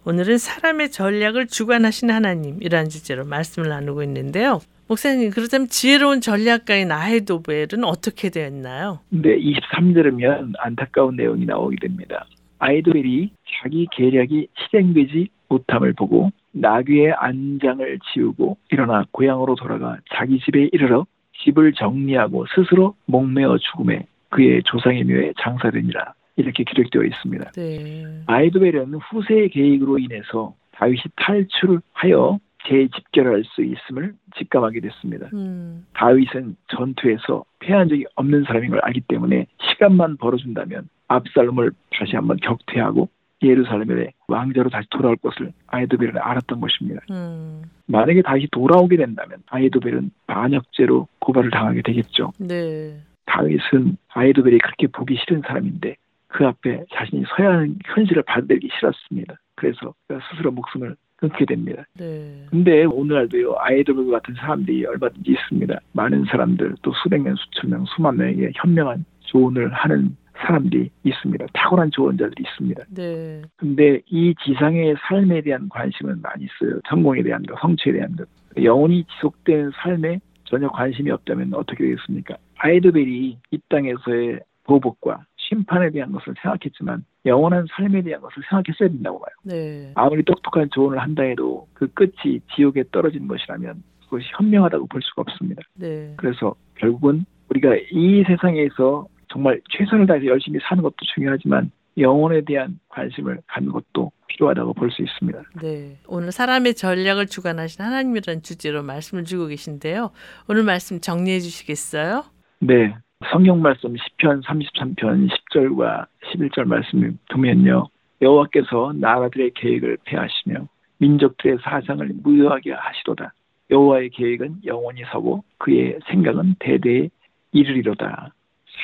오늘은 사람의 전략을 주관하신 하나님이라는 주제로 말씀을 나누고 있는데요. 목사님, 그렇다면 지혜로운 전략가인 아헤도벨은 어떻게 되었나요? 근데 23절이면 안타까운 내용이 나오게 됩니다. 아이도벨이 자기 계략이 실행되지 못함을 보고 나귀의 안장을 지우고 일어나 고향으로 돌아가 자기 집에 이르러 집을 정리하고 스스로 목매어 죽음에 그의 조상의 묘에 장사되니라 이렇게 기록되어 있습니다. 네. 아이도벨은 후세의 계획으로 인해서 다윗이 탈출하여 재집결할 수 있음을 직감하게 됐습니다. 음, 다윗은 전투에서 패한 적이 없는 사람인 걸 알기 때문에 시간만 벌어준다면 압살롬을 다시 한번 격퇴하고 예루살렘의 왕자로 다시 돌아올 것을 아이도벨은 알았던 것입니다. 음, 만약에 다시 돌아오게 된다면 아이도벨은 반역죄로 고발을 당하게 되겠죠. 네. 다윗은 아이도벨이 그렇게 보기 싫은 사람인데 그 앞에 자신이 서야 하는 현실을 받아들이기 싫었습니다. 그래서 스스로 목숨을 끊게 됩니다. 네. 근데 오늘날도요 아이돌 같은 사람들이 얼마든지 있습니다. 많은 사람들 또 수백 명, 수천 명, 수만 명에게 현명한 조언을 하는 사람들이 있습니다. 탁월한 조언자들이 있습니다. 네. 근데 이 지상의 삶에 대한 관심은 많이 있어요. 성공에 대한 것, 성취에 대한 것. 영원히 지속되는 삶에 전혀 관심이 없다면 어떻게 되겠습니까? 아이드벨이 이 땅에서의 보복과 심판에 대한 것을 생각했지만 영원한 삶에 대한 것을 생각했어야 된다고 봐요. 네. 아무리 똑똑한 조언을 한다 해도 그 끝이 지옥에 떨어지는 것이라면 그것이 현명하다고 볼 수가 없습니다. 네. 그래서 결국은 우리가 이 세상에서 정말 최선을 다해서 열심히 사는 것도 중요하지만 영혼에 대한 관심을 갖는 것도 필요하다고 볼 수 있습니다. 네. 오늘 사람의 전략을 주관하신 하나님이라는 주제로 말씀을 주고 계신데요. 오늘 말씀 정리해 주시겠어요? 네. 성경 말씀 10편 33편 10절과 11절 말씀을 보면요. 여호와께서 나라들의 계획을 폐하시며 민족들의 사상을 무효하게 하시도다. 여호와의 계획은 영원히 서고 그의 생각은 대대에 이르리로다.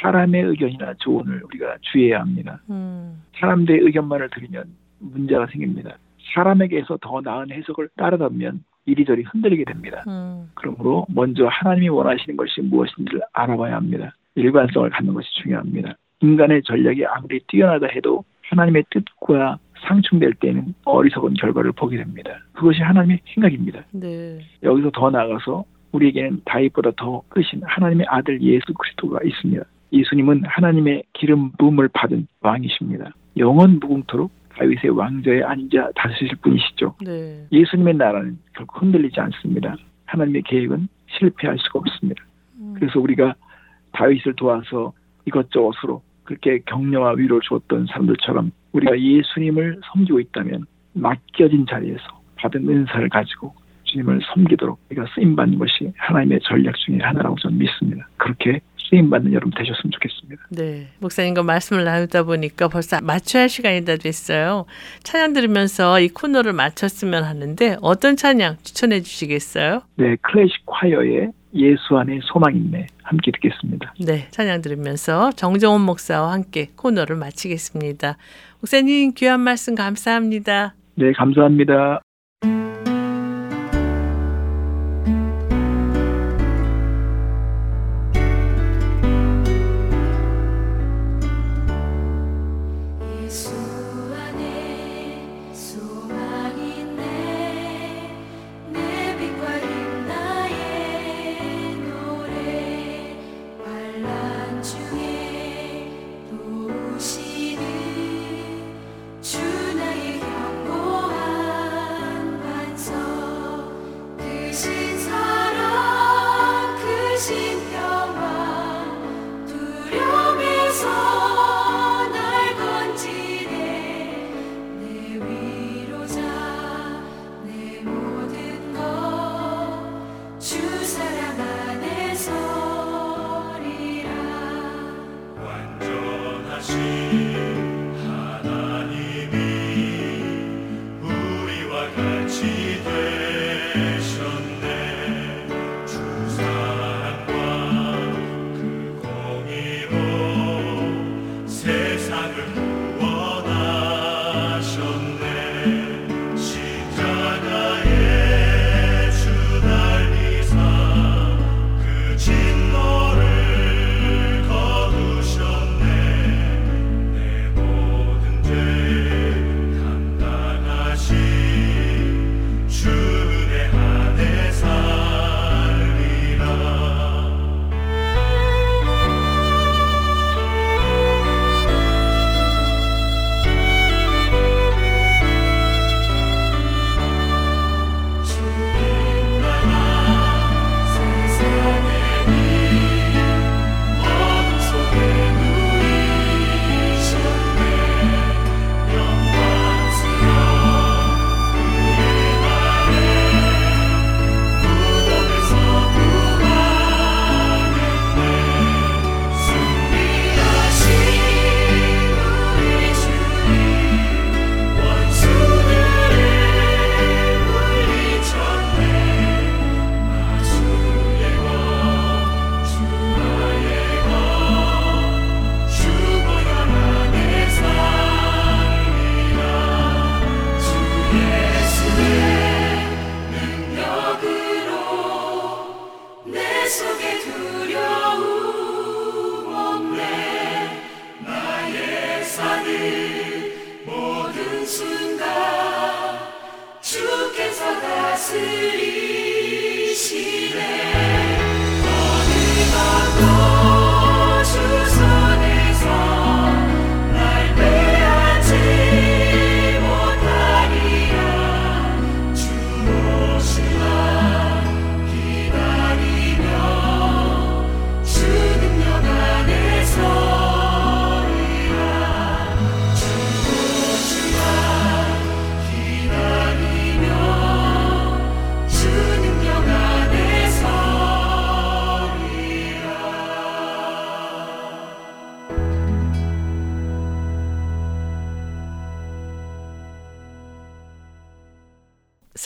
사람의 의견이나 조언을 우리가 주의해야 합니다. 음. 사람들의 의견만을 들으면 문제가 생깁니다. 사람에게서 더 나은 해석을 따르다 보면 이리저리 흔들리게 됩니다. 음. 그러므로 먼저 하나님이 원하시는 것이 무엇인지를 알아봐야 합니다. 일관성을 갖는 것이 중요합니다. 인간의 전략이 아무리 뛰어나다 해도 하나님의 뜻과 상충될 때는 어리석은 결과를 보게 됩니다. 그것이 하나님의 생각입니다. 네. 여기서 더 나아가서 우리에게는 다윗보다 더 크신 하나님의 아들 예수 그리스도가 있습니다. 예수님은 하나님의 기름 부음을 받은 왕이십니다. 영원 무궁토록 다윗의 왕좌에 앉아 다스리실 분이시죠. 네. 예수님의 나라는 결코 흔들리지 않습니다. 하나님의 계획은 실패할 수가 없습니다. 음. 그래서 우리가 다윗을 도와서 이것저것 으로 그렇게 격려와 위로를 주었던 사람들처럼 우리가 예수님을 섬기고 있다면 맡겨진 자리에서 받은 은사를 가지고 주님을 섬기도록 우리가 쓰임받는 것이 하나님의 전략 중에 하나라고 저는 믿습니다. 그렇게 쓰임 받는 여러분 되셨으면 좋겠습니다. 네. 목사님과 말씀을 나누다 보니까 벌써 할 시간이 다 됐어요. 찬양 들으면서 이 코너를 마쳤으면 하는데 어떤 찬양 추천해 주시겠어요? 네, 클래식 콰이어의 예수 안에 소망 있네 함께 듣겠습니다. 네. 찬양 들으면서 정정원 목사와 함께 코너를 마치겠습니다. 목사님 귀한 말씀 감사합니다. 네, 감사합니다.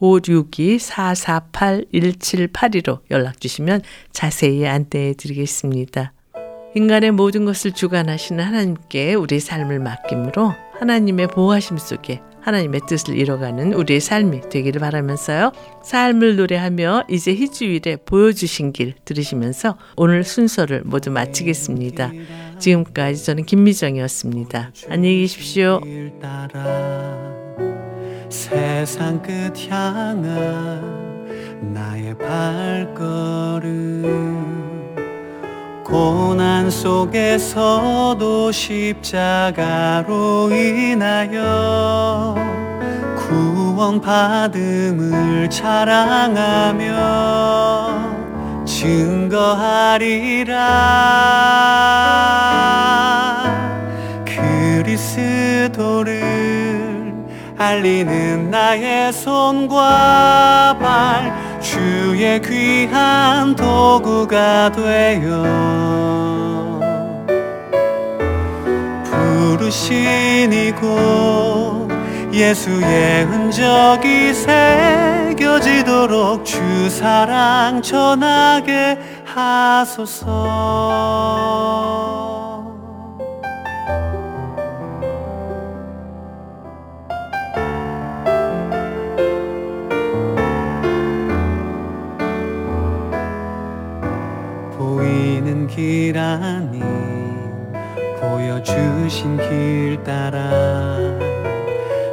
562-448-1782로 연락 주시면 자세히 안내해 드리겠습니다. 인간의 모든 것을 주관하시는 하나님께 우리 삶을 맡김으로 하나님의 보호하심 속에 하나님의 뜻을 이뤄가는 우리의 삶이 되기를 바라면서요. 삶을 노래하며 이제 희주일에 보여주신 길 들으시면서 오늘 순서를 모두 마치겠습니다. 지금까지 저는 김미정이었습니다. 안녕히 계십시오. 세상 끝 향한 나의 발걸음. 고난 속에서도 십자가로 인하여 구원받음을 자랑하며 증거하리라 알리는 나의 손과 발 주의 귀한 도구가 되어 부르신 이곳 예수의 흔적이 새겨지도록 주 사랑 전하게 하소서 길 아닌 보여주신 길 따라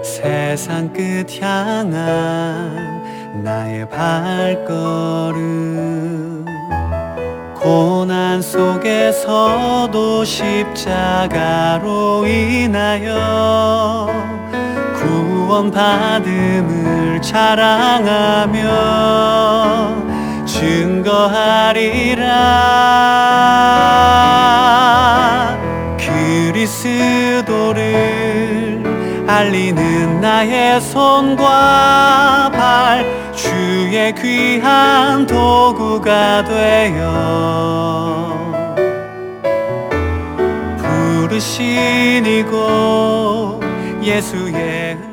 세상 끝 향한 나의 발걸음 고난 속에서도 십자가로 인하여 구원받음을 자랑하며 증거하리라. 그리스도를 알리는 나의 손과 발 주의 귀한 도구가 되어 부르신 이곳 예수의